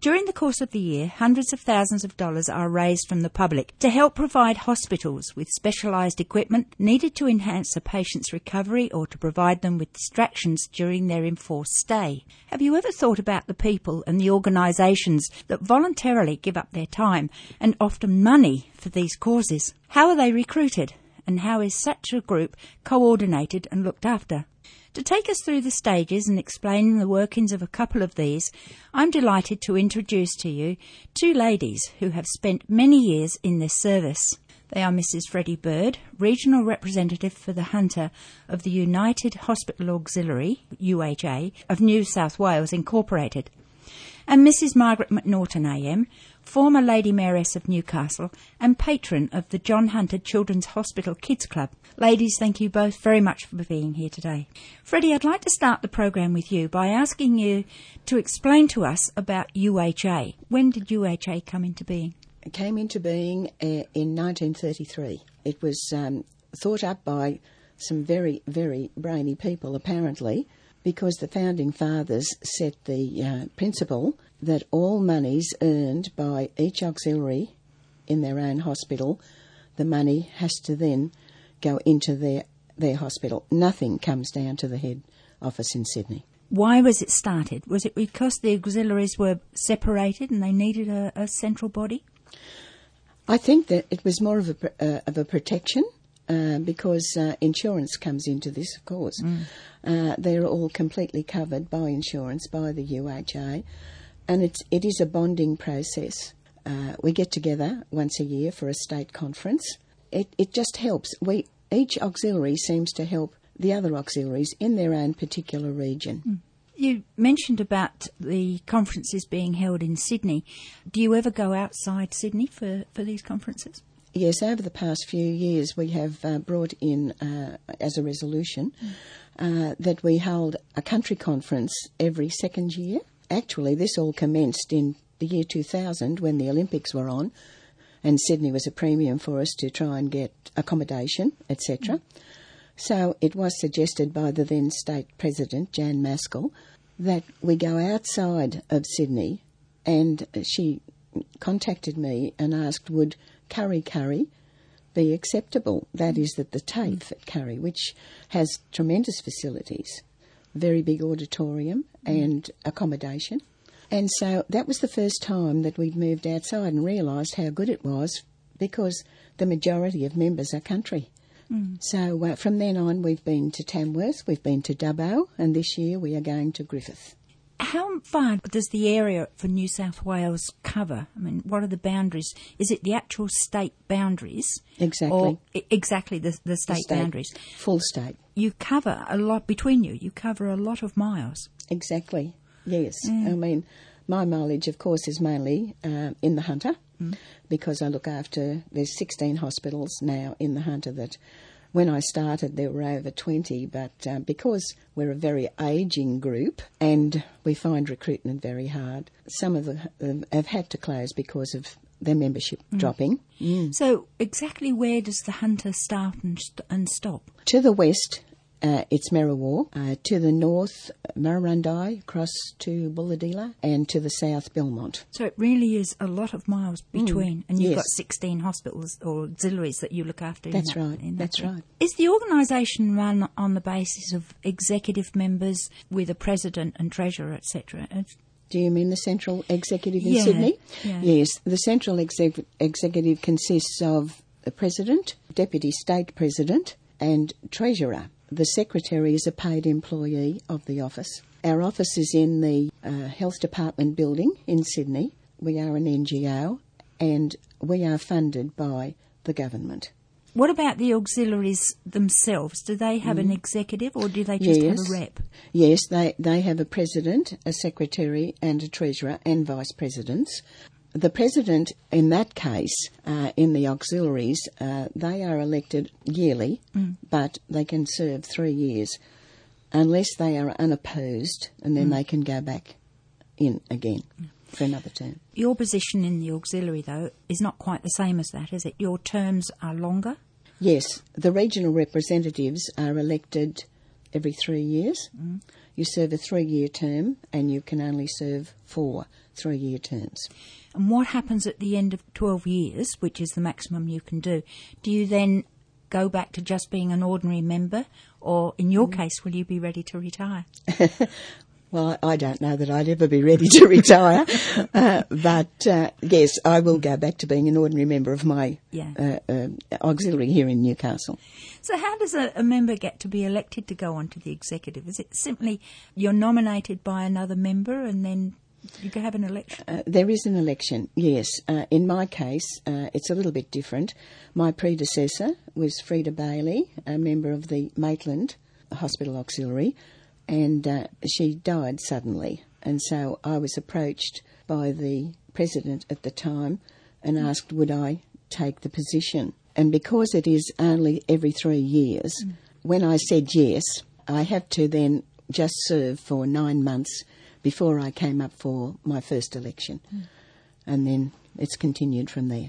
During the course of the year, hundreds of thousands of dollars are raised from the public to help provide hospitals with specialised equipment needed to enhance a patient's recovery or to provide them with distractions during their enforced stay. Have you ever thought about the people and the organisations that voluntarily give up their time and often money for these causes? How are they recruited? And how is such a group coordinated and looked after? To take us through the stages and explain the workings of a couple of these, I'm delighted to introduce to you two ladies who have spent many years in this service. They are Mrs. Freddie Bird, Regional Representative for the Hunter of the United Hospital Auxiliary, UHA, of New South Wales Incorporated, and Mrs. Margaret McNaughton AM, former Lady Mayoress of Newcastle and patron of the John Hunter Children's Hospital Kids Club. Ladies, thank you both very much for being here today. Freddie, I'd like to start the program with you by asking you to explain to us about UHA. When did UHA come into being? It came into being uh, in 1933. It was um, thought up by some very, very brainy people, apparently, because the founding fathers set the uh, principle that all monies earned by each auxiliary in their own hospital, the money has to then go into their, their hospital. Nothing comes down to the head office in Sydney. Why was it started? Was it because the auxiliaries were separated and they needed a, a central body? I think that it was more of a, uh, of a protection uh, because uh, insurance comes into this, of course. Mm. Uh, they're all completely covered by insurance, by the UHA, and it's, it is a bonding process. Uh, we get together once a year for a state conference. It, it just helps. We, each auxiliary seems to help the other auxiliaries in their own particular region. Mm. You mentioned about the conferences being held in Sydney. Do you ever go outside Sydney for, for these conferences? Yes, over the past few years, we have uh, brought in uh, as a resolution uh, that we hold a country conference every second year. Actually, this all commenced in the year 2000 when the Olympics were on, and Sydney was a premium for us to try and get accommodation, etc. Mm. So it was suggested by the then state president, Jan Maskell, that we go outside of Sydney, and she contacted me and asked would Kurri Kurri be acceptable. That is, that the TAFE at Kurri, which has tremendous facilities, very big auditorium and accommodation. And so that was the first time that we'd moved outside and realised how good it was because the majority of members are country. Mm. So uh, from then on, we've been to Tamworth, we've been to Dubbo, and this year we are going to Griffith. How far does the area for New South Wales cover? I mean, what are the boundaries? Is it the actual state boundaries? Exactly. Exactly the, the, state, the state boundaries? Full state. You cover a lot between you. You cover a lot of miles. Exactly. Yes. Mm. I mean, my mileage, of course, is mainly uh, in the Hunter mm. because I look after. There's 16 hospitals now in the Hunter that when I started, there were over 20, but uh, because we're a very ageing group and we find recruitment very hard, some of them uh, have had to close because of their membership mm. dropping. Mm. So, exactly where does the hunter start and, st- and stop? To the west, uh, it's Merriwa. Uh, to the north, Murrurundi, across to Bulahdelah, and to the south, Belmont. So it really is a lot of miles mm. between, mm, and you've yes. got 16 hospitals or auxiliaries that you look after. That's that, right. That That's right. Is the organisation run on the basis of executive members with a president and treasurer, etc.? Do you mean the central executive in yeah, Sydney? Yeah. Yes, the central exec- executive consists of the president, deputy state president, and treasurer. The secretary is a paid employee of the office. Our office is in the uh, Health Department building in Sydney. We are an NGO and we are funded by the government. What about the auxiliaries themselves? Do they have mm. an executive or do they just yes. have a rep? Yes, they, they have a president, a secretary, and a treasurer and vice presidents. The president, in that case, uh, in the auxiliaries, uh, they are elected yearly, mm. but they can serve three years unless they are unopposed, and then mm. they can go back in again mm. for another term. Your position in the auxiliary, though, is not quite the same as that, is it? Your terms are longer? Yes, the regional representatives are elected every three years. Mm. you serve a three year term and you can only serve four three year terms. And what happens at the end of 12 years, which is the maximum you can do? Do you then go back to just being an ordinary member, or in your case, will you be ready to retire? Well, I don't know that I'd ever be ready to retire, uh, but uh, yes, I will go back to being an ordinary member of my Yeah. uh, uh, auxiliary here in Newcastle. So, how does a, a member get to be elected to go onto the executive? Is it simply you're nominated by another member and then you can have an election? Uh, there is an election, yes. Uh, in my case, uh, it's a little bit different. My predecessor was Frida Bailey, a member of the Maitland Hospital Auxiliary, and uh, she died suddenly. And so I was approached by the president at the time and asked would I take the position. And because it is only every three years, when I said yes, I have to then just serve for nine months before I came up for my first election. And then it's continued from there.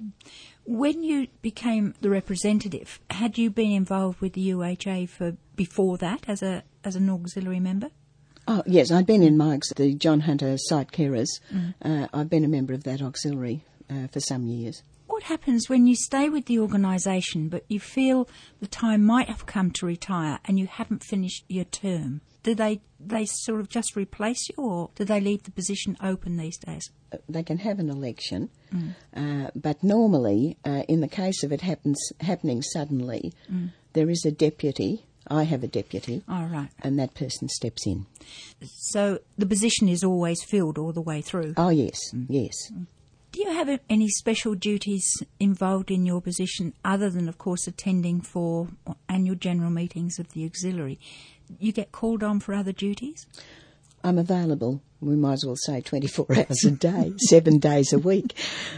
When you became the representative, had you been involved with the UHA for before that as a as an auxiliary member? Oh, yes, I've been in Mike's, the John Hunter Site Carers. Uh, I've been a member of that auxiliary uh, for some years. What happens when you stay with the organisation but you feel the time might have come to retire and you haven't finished your term? Do they they sort of just replace you or do they leave the position open these days? Uh, They can have an election, uh, but normally, uh, in the case of it happens happening suddenly, there is a deputy. I have a deputy, All right. and that person steps in. So the position is always filled all the way through. Oh yes, yes. Do you have any special duties involved in your position other than, of course, attending for annual general meetings of the auxiliary? You get called on for other duties? I'm available. We might as well say 24 hours a day, seven days a week.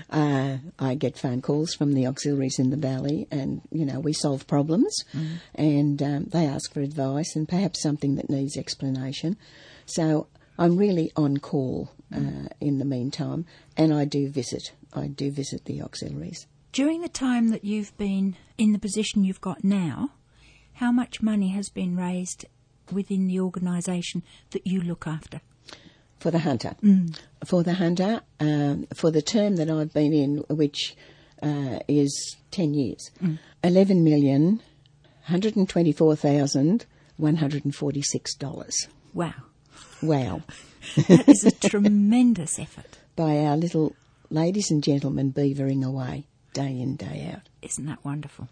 Uh, I get phone calls from the auxiliaries in the valley, and you know we solve problems, and um, they ask for advice and perhaps something that needs explanation. So I'm really on call uh, in the meantime, and I do visit. I do visit the auxiliaries. During the time that you've been in the position you've got now, how much money has been raised within the organisation that you look after? For the hunter. For the hunter, um, for the term that I've been in, which uh, is 10 years, eleven million, hundred and twenty-four thousand, one hundred forty-six dollars. Wow, Wow. that is a tremendous effort. By our little ladies and gentlemen beavering away day in, day out. Isn't that wonderful?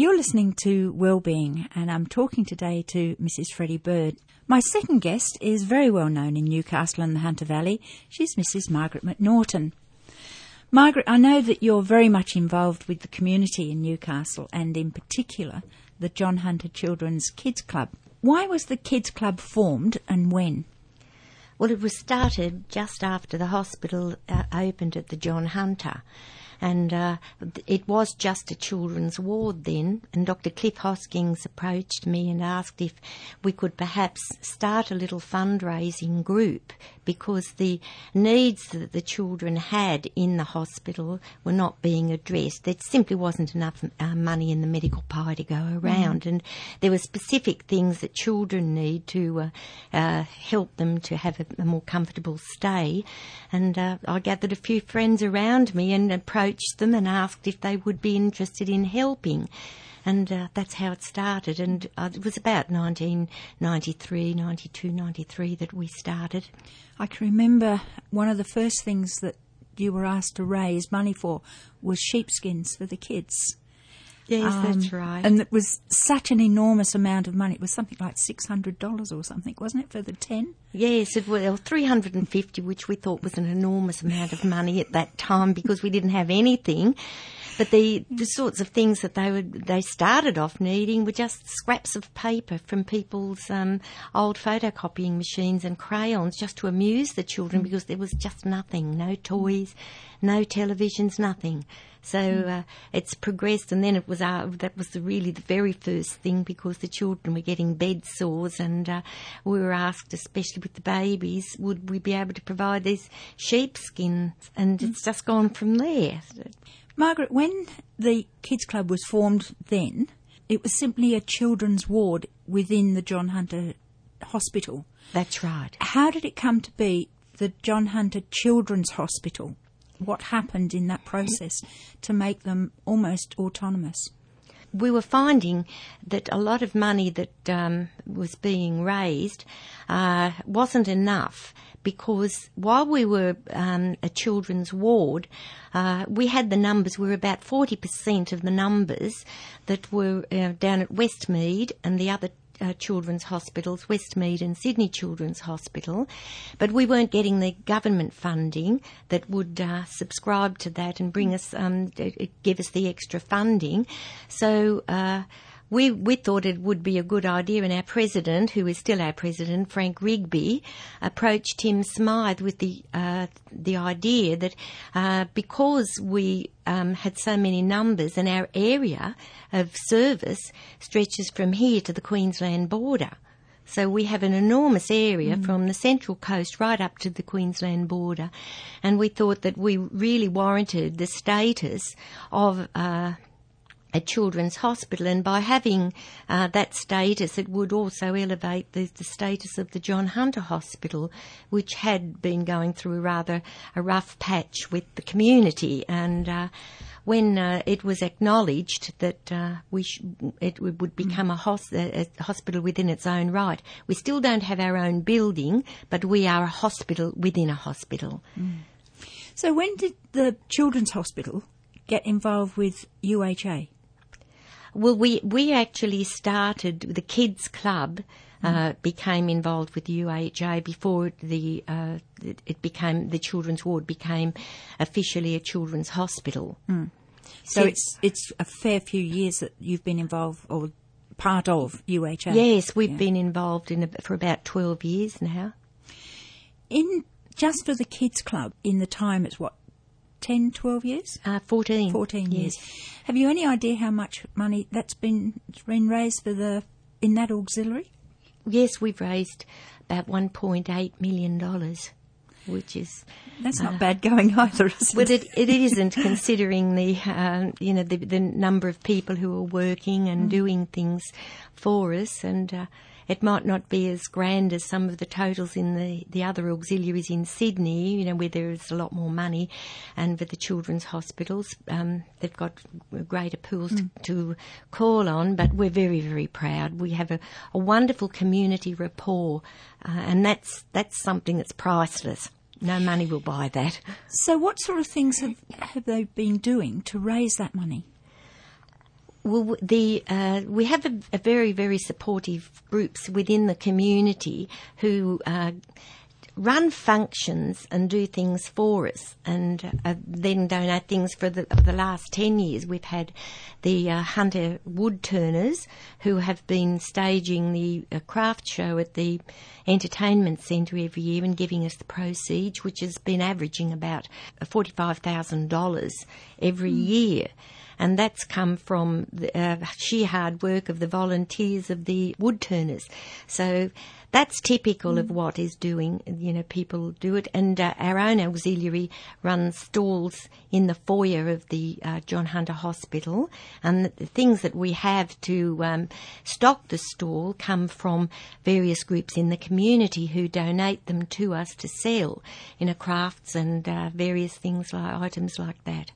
You're listening to Wellbeing, and I'm talking today to Mrs. Freddie Bird. My second guest is very well known in Newcastle and the Hunter Valley. She's Mrs. Margaret McNaughton. Margaret, I know that you're very much involved with the community in Newcastle and, in particular, the John Hunter Children's Kids Club. Why was the Kids Club formed and when? Well, it was started just after the hospital uh, opened at the John Hunter. And uh, it was just a children's ward then. And Dr. Cliff Hoskins approached me and asked if we could perhaps start a little fundraising group because the needs that the children had in the hospital were not being addressed. There simply wasn't enough uh, money in the medical pie to go around. And there were specific things that children need to uh, uh, help them to have a, a more comfortable stay. And uh, I gathered a few friends around me and approached them and asked if they would be interested in helping. And uh, that's how it started. And uh, it was about 1993, 92, 93 that we started. I can remember one of the first things that you were asked to raise money for was sheepskins for the kids. Yes, that's Um, right. And it was such an enormous amount of money. It was something like $600 or something, wasn't it, for the 10? Yes, it was 350, which we thought was an enormous amount of money at that time because we didn't have anything. But the, the sorts of things that they would they started off needing were just scraps of paper from people's um, old photocopying machines and crayons, just to amuse the children because there was just nothing, no toys, no televisions, nothing. So uh, it's progressed, and then it was uh, that was the, really the very first thing because the children were getting bed sores, and uh, we were asked, especially with the babies, would we be able to provide these sheepskins, and it's just gone from there. Margaret, when the Kids Club was formed then, it was simply a children's ward within the John Hunter hospital. That's right. How did it come to be the John Hunter Children's Hospital? What happened in that process to make them almost autonomous? we were finding that a lot of money that um, was being raised uh, wasn't enough because while we were um, a children's ward, uh, we had the numbers, we were about 40% of the numbers that were uh, down at Westmead and the other uh, children's hospitals, Westmead and Sydney Children's Hospital, but we weren't getting the government funding that would uh, subscribe to that and bring us, um, give us the extra funding. So uh, we, we thought it would be a good idea, and our president, who is still our president, Frank Rigby, approached Tim Smythe with the uh, the idea that uh, because we um, had so many numbers and our area of service stretches from here to the Queensland border. So we have an enormous area mm. from the central coast right up to the Queensland border, and we thought that we really warranted the status of uh, a children's hospital, and by having uh, that status, it would also elevate the, the, status of the John Hunter Hospital, which had been going through rather a rough patch with the community. And uh, when uh, it was acknowledged that uh, we sh- it would become a, hos- a, hospital within its own right, we still don't have our own building, but we are a hospital within a hospital. Mm. So, when did the Children's Hospital get involved with UHA? Well, we we actually started the kids club. Uh, became involved with UHA before the uh, it became the children's ward became officially a children's hospital. Mm. So, so it's it's a fair few years that you've been involved or part of UHA. Yes, we've yeah. been involved in a, for about twelve years now. In just for the kids club, in the time it's what 10, 12 years? Uh, 14. 14 years. Have you any idea how much money that's been, been raised for the in that auxiliary? Yes, we've raised about $1.8 million, which is... That's not uh, bad going either, is well, it? it isn't, considering the, uh, you know, the, the, number of people who are working and mm. doing things for us and... It might not be as grand as some of the totals in the, the other auxiliaries in Sydney, you know, where there is a lot more money, and for the children's hospitals, um, they've got greater pools mm. to, to, call on. But we're very, very proud. We have a, a wonderful community rapport, uh, and that's that's something that's priceless. No money will buy that. So, what sort of things have, have they been doing to raise that money? Well, the uh, we have a, a, very very supportive groups within the community who uh, run functions and do things for us, and uh, then donate things. For the, the last ten years, we've had the uh, Hunter Wood Turners who have been staging the uh, craft show at the entertainment centre every year and giving us the proceeds, which has been averaging about forty five thousand dollars every mm. year and that's come from the uh, sheer hard work of the volunteers of the woodturners. So that's typical mm. of what is doing. You know, people do it, and uh, our own auxiliary runs stalls in the foyer of the uh, John Hunter Hospital, and the things that we have to um, stock the stall come from various groups in the community who donate them to us to sell in a crafts and uh, various things like items like that.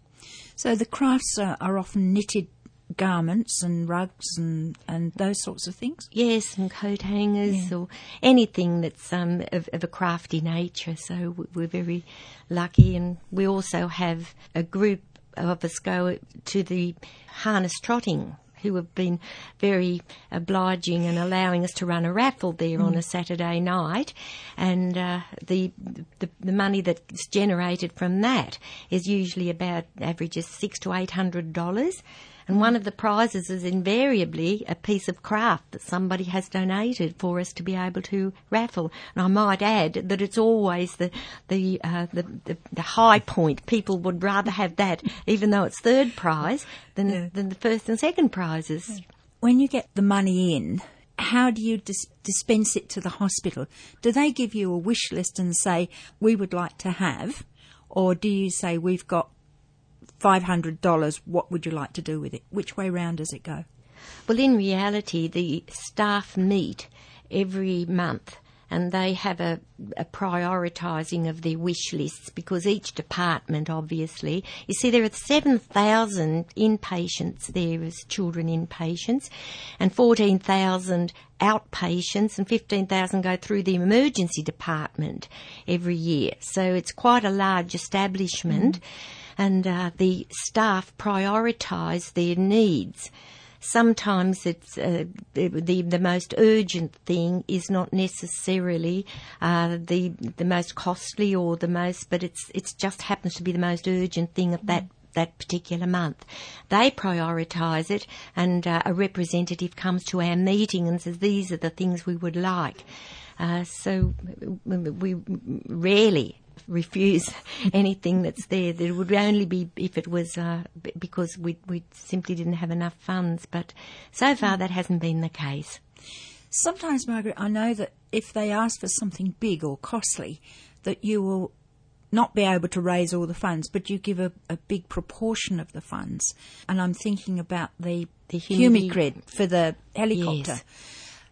So the crafts are, are often knitted garments and rugs and, and those sorts of things? Yes, and coat hangers yeah. or anything that's um, of, of, a crafty nature. So we're very lucky. And we also have a group of us go to the harness trotting who have been very obliging and allowing us to run a raffle there mm. on a Saturday night. And uh, the, the, the money that's generated from that is usually about averages six to eight hundred dollars. And one of the prizes is invariably a piece of craft that somebody has donated for us to be able to raffle. And I might add that it's always the the uh, the, the, the, high point. People would rather have that, even though it's third prize, than yeah. than the first and second prizes. When you get the money in, how do you dis- dispense it to the hospital? Do they give you a wish list and say, we would like to have? Or do you say, we've got $500, what would you like to do with it? Which way round does it go? Well, in reality, the staff meet every month and they have a, a prioritising of their wish lists because each department, obviously, you see, there are 7,000 inpatients there as children inpatients, and 14,000 outpatients, and 15,000 go through the emergency department every year. So it's quite a large establishment, mm. And uh, the staff prioritise their needs sometimes it's uh, the, the, most urgent thing is not necessarily uh, the the most costly or the most, but it's it's just happens to be the most urgent thing at that that particular month. They prioritise it, and uh, a representative comes to our meeting and says these are the things we would like. Uh, so we rarely refuse anything that's there. There would only be if it was uh, because we we simply didn't have enough funds. But so far, that hasn't been the case. Sometimes, Margaret, I know that if they ask for something big or costly, that you will not be able to raise all the funds, but you give a, a big proportion of the funds. And I'm thinking about the, the Humidicrib for the helicopter. Yes.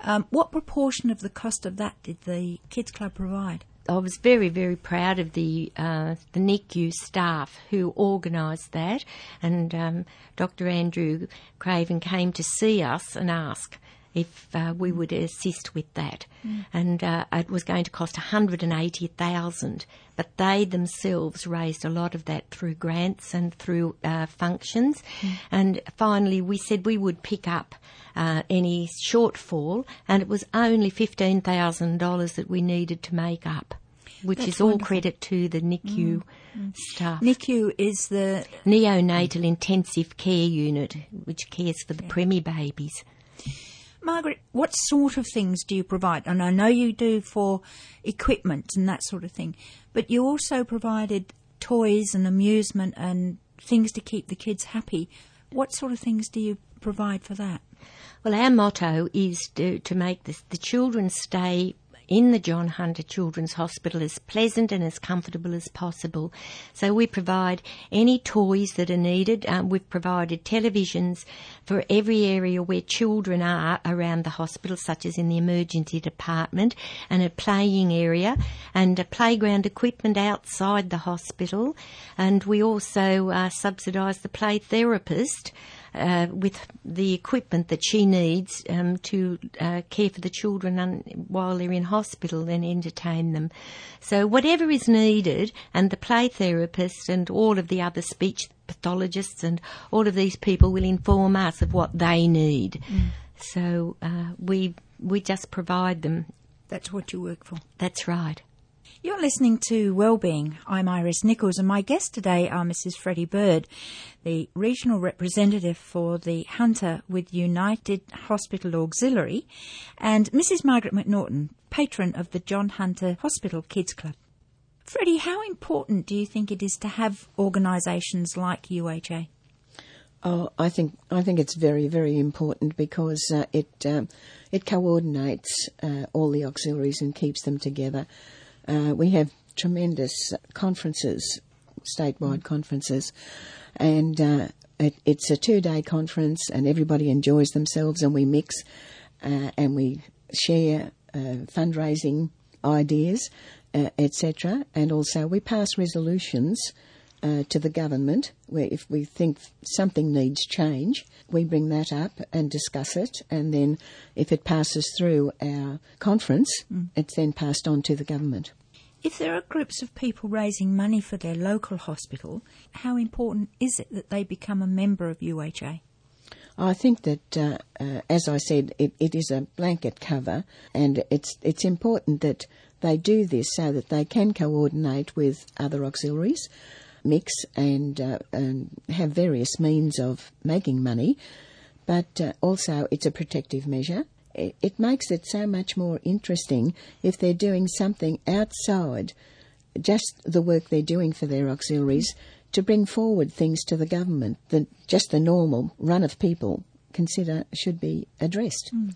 Um, what proportion of the cost of that did the Kids Club provide? I was very, very proud of the uh, the NICU staff who organised that, and um, Dr. Andrew Craven came to see us and ask if uh, we would assist with that, mm. and uh, it was going to cost one hundred and eighty thousand. But they themselves raised a lot of that through grants and through uh, functions, mm. and finally we said we would pick up uh, any shortfall, and it was only $15,000 that we needed to make up. Which That's is all wonderful. credit to the NICU mm. staff. NICU is the neonatal intensive care unit, which cares for the yeah. preemie babies. Margaret, what sort of things do you provide? And I know you do for equipment and that sort of thing, but you also provided toys and amusement and things to keep the kids happy. What sort of things do you provide for that? Well, our motto is to, to make this, the children stay in the John Hunter Children's Hospital as pleasant and as comfortable as possible. So we provide any toys that are needed. Um, we've provided televisions for every area where children are around the hospital, such as in the emergency department, and a playing area, and a playground equipment outside the hospital. And we also uh, subsidise the play therapist uh, with the equipment that she needs um, to uh, care for the children un- while they're in hospital and entertain them. So whatever is needed, and the play therapist and all of the other speech pathologists and all of these people will inform us of what they need. Mm. So uh, we we just provide them. That's what you work for. That's right. You're listening to Wellbeing. I'm Iris Nichols, and my guests today are Mrs. Freddie Bird, the regional representative for the Hunter with United Hospital Auxiliary, and Mrs. Margaret McNaughton, patron of the John Hunter Hospital Kids Club. Freddie, how important do you think it is to have organisations like UHA? Oh, I think I think it's very very important because uh, it um, it coordinates uh, all the auxiliaries and keeps them together. Uh, we have tremendous conferences, statewide conferences, and uh, it, it's a two day conference, and everybody enjoys themselves, and we mix uh, and we share uh, fundraising ideas, uh, etc., and also we pass resolutions. Uh, to the government, where if we think something needs change, we bring that up and discuss it, and then if it passes through our conference, mm. it's then passed on to the government. If there are groups of people raising money for their local hospital, how important is it that they become a member of UHA? I think that, uh, uh, as I said, it, it is a blanket cover, and it's it's important that they do this so that they can coordinate with other auxiliaries, mix and, uh, and have various means of making money. But uh, also, it's a protective measure it makes it so much more interesting if they're doing something outside just the work they're doing for their auxiliaries to bring forward things to the government that just the normal run of people consider should be addressed. Mm.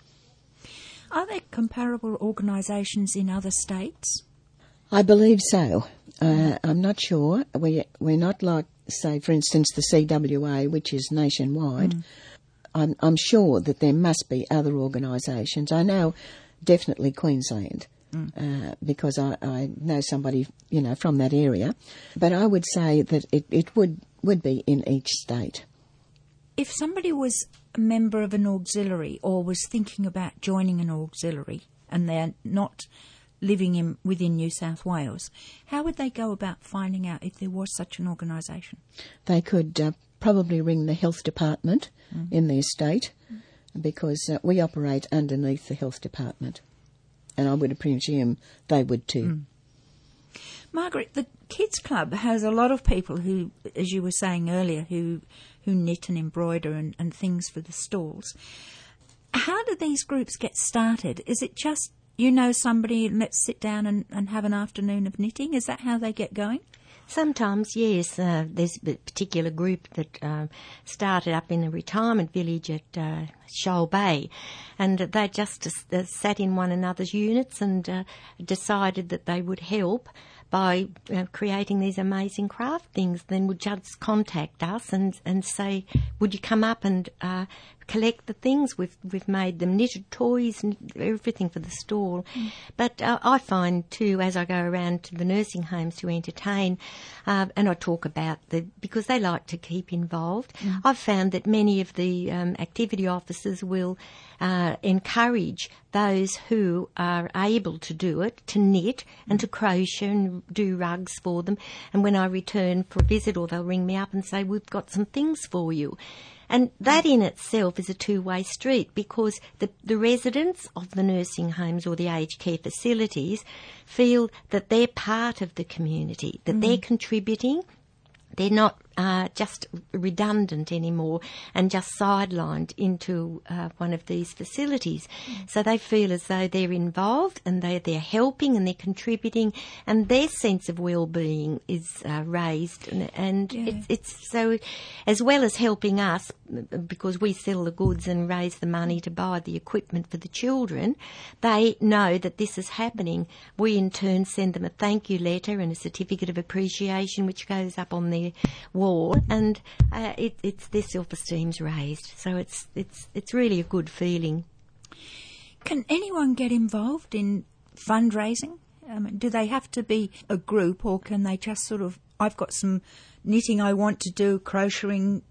Are there comparable organisations in other states? I believe so. Uh, I'm not sure. We, we're not like, say, for instance, the CWA, which is nationwide. Mm. I'm, I'm sure that there must be other organisations. I know definitely Queensland. Uh, because I, I know somebody, you know, from that area, but I would say that it, it would would be in each state. If somebody was a member of an auxiliary or was thinking about joining an auxiliary and they're not living in within New South Wales, how would they go about finding out if there was such an organisation? They could uh, probably ring the health department in their state because uh, we operate underneath the health department, and I would presume they would too. Margaret, the Kids Club has a lot of people who, as you were saying earlier, who who knit and embroider and, and things for the stalls. How do these groups get started? Is it just you know somebody let's sit down and, and have an afternoon of knitting? Is that how they get going? Sometimes, yes. Uh, there's a particular group that uh, started up in a retirement village at uh, Shoal Bay, and they just uh, sat in one another's units and uh, decided that they would help by uh, creating these amazing craft things. Then would just contact us and and say, "Would you come up and uh, collect the things we've we've made them knitted toys and everything for the stall?" But uh, I find too, as I go around to the nursing homes to entertain, uh, and I talk about the because they like to keep involved. I've found that many of the um, activity officers will uh, encourage those who are able to do it to knit and to crochet and do rugs for them. And when I return for a visit, or they'll ring me up and say, "We've got some things for you." And that in itself is a two-way street because the, the residents of the nursing homes or the aged care facilities feel that they're part of the community, that they're mm. contributing they're not uh, just redundant anymore and just sidelined into uh, one of these facilities. So they feel as though they're involved and they, they're helping and they're contributing and their sense of well-being is uh, raised and, and it's, it's so as well as helping us because we sell the goods and raise the money to buy the equipment for the children, they know that this is happening. We in turn send them a thank you letter and a certificate of appreciation which goes up on their wall and uh, it, it's their self-esteem's raised. So it's, it's, it's really a good feeling. Can anyone get involved in fundraising? I mean, do they have to be a group, or can they just sort of? I've got some knitting I want to do, crocheting,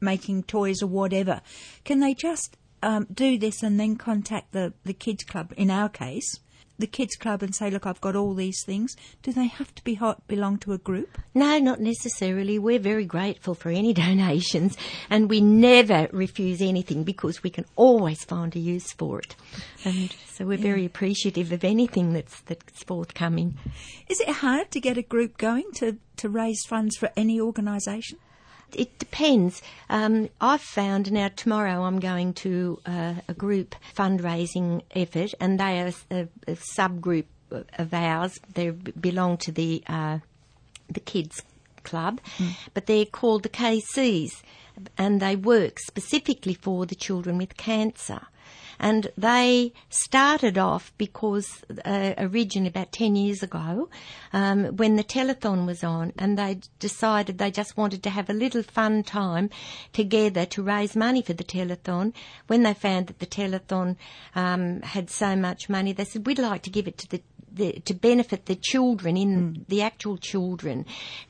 making toys, or whatever. Can they just um, do this and then contact the the kids club? In our case, the kids club and say, "Look, I've got all these things." Do they have to be hot, belong to a group? No, not necessarily. We're very grateful for any donations and we never refuse anything because we can always find a use for it. And so we're very appreciative of anything that's, that's forthcoming. Is it hard to get a group going to to raise funds for any organisation? It depends. Um, I've found now tomorrow I'm going to uh, a group fundraising effort, and they are a, a subgroup of ours. They belong to the uh, the kids club, but they're called the KCs, and they work specifically for the children with cancer. And they started off because uh, originally about 10 years ago, um, when the telethon was on, and they decided they just wanted to have a little fun time together to raise money for the telethon. When they found that the telethon um, had so much money, they said, we'd like to give it to the the, to benefit the children in the actual children.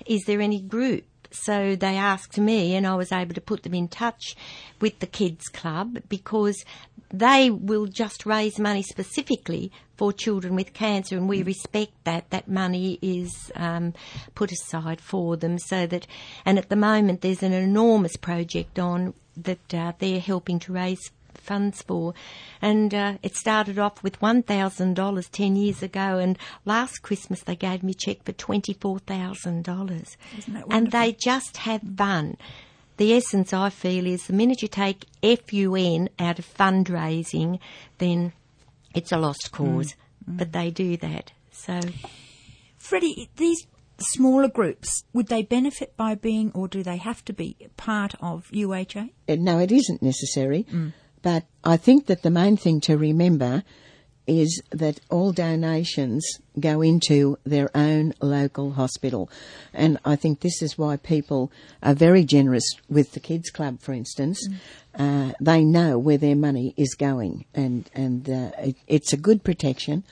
Is there any group? So they asked me, and I was able to put them in touch with the kids club because they will just raise money specifically for children with cancer, and we respect that. That money is um, put aside for them, so that. And at the moment, there's an enormous project on that uh, they're helping to raise funds for. And uh, it started off with $1,000 10 years ago, and last Christmas they gave me a cheque for $24,000. And they just have fun. The essence, I feel, is the minute you take FUN out of fundraising, then it's a lost cause. But they do that. So, Freddie, these smaller groups, would they benefit by being, or do they have to be part of UHA? Uh, No, it isn't necessary. But I think that the main thing to remember is that all donations go into their own local hospital. And I think this is why people are very generous with the Kids Club, for instance. Mm. Uh, they know where their money is going, and, and uh, it, it's a good protection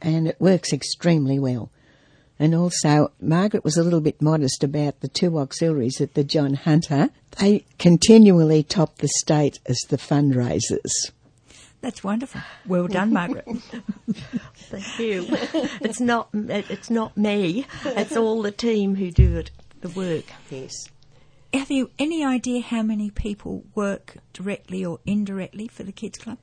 and it works extremely well. And also, Margaret was a little bit modest about the two auxiliaries at the John Hunter. They continually top the state as the fundraisers. That's wonderful. Well done, Margaret. Thank you. It's not it's not me. It's all the team who do it, the work. Yes. Have you any idea how many people work directly or indirectly for the Kids Club?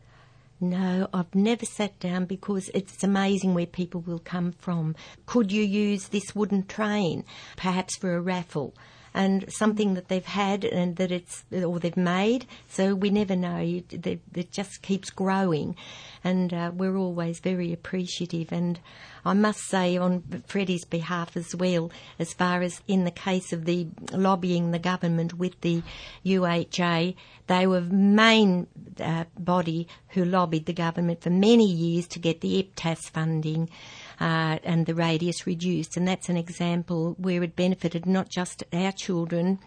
No, I've never sat down because it's amazing where people will come from. Could you use this wooden train, perhaps for a raffle? And something that they've had and that it's or they've made. So we never know. It just keeps growing, and uh, we're always very appreciative. And I must say, on Freddie's behalf as well, as far as in the case of the lobbying the government with the UHA, they were main uh, body who lobbied the government for many years to get the IPTAAS funding uh, and the radius reduced. And that's an example where it benefited not just our children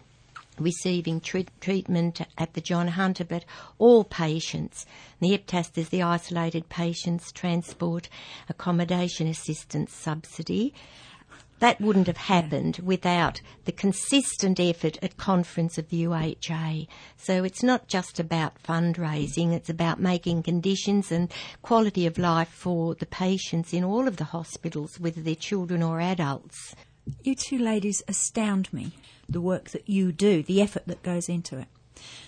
receiving treat- treatment at the John Hunter, but all patients. The IPTAAS is the Isolated Patients Transport Accommodation Assistance Subsidy. That wouldn't have happened without the consistent effort at conference of the UHA. So it's not just about fundraising, it's about making conditions and quality of life for the patients in all of the hospitals, whether they're children or adults. You two ladies astound me, the work that you do, the effort that goes into it.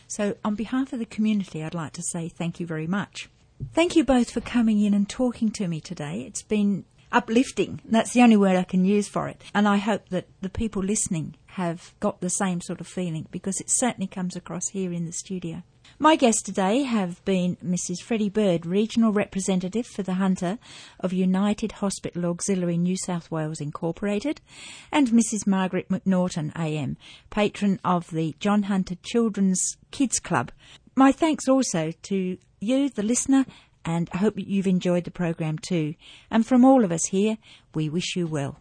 So, on behalf of the community, I'd like to say thank you very much. Thank you both for coming in and talking to me today. It's been uplifting. That's the only word I can use for it. And I hope that the people listening have got the same sort of feeling because it certainly comes across here in the studio. My guests today have been Mrs. Freddie Bird, Regional Representative for the Hunter of United Hospital Auxiliary New South Wales Incorporated, and Mrs. Margaret McNaughton, AM, patron of the John Hunter Children's Kids Club. My thanks also to you, the listener, and I hope you've enjoyed the program too. And from all of us here, we wish you well.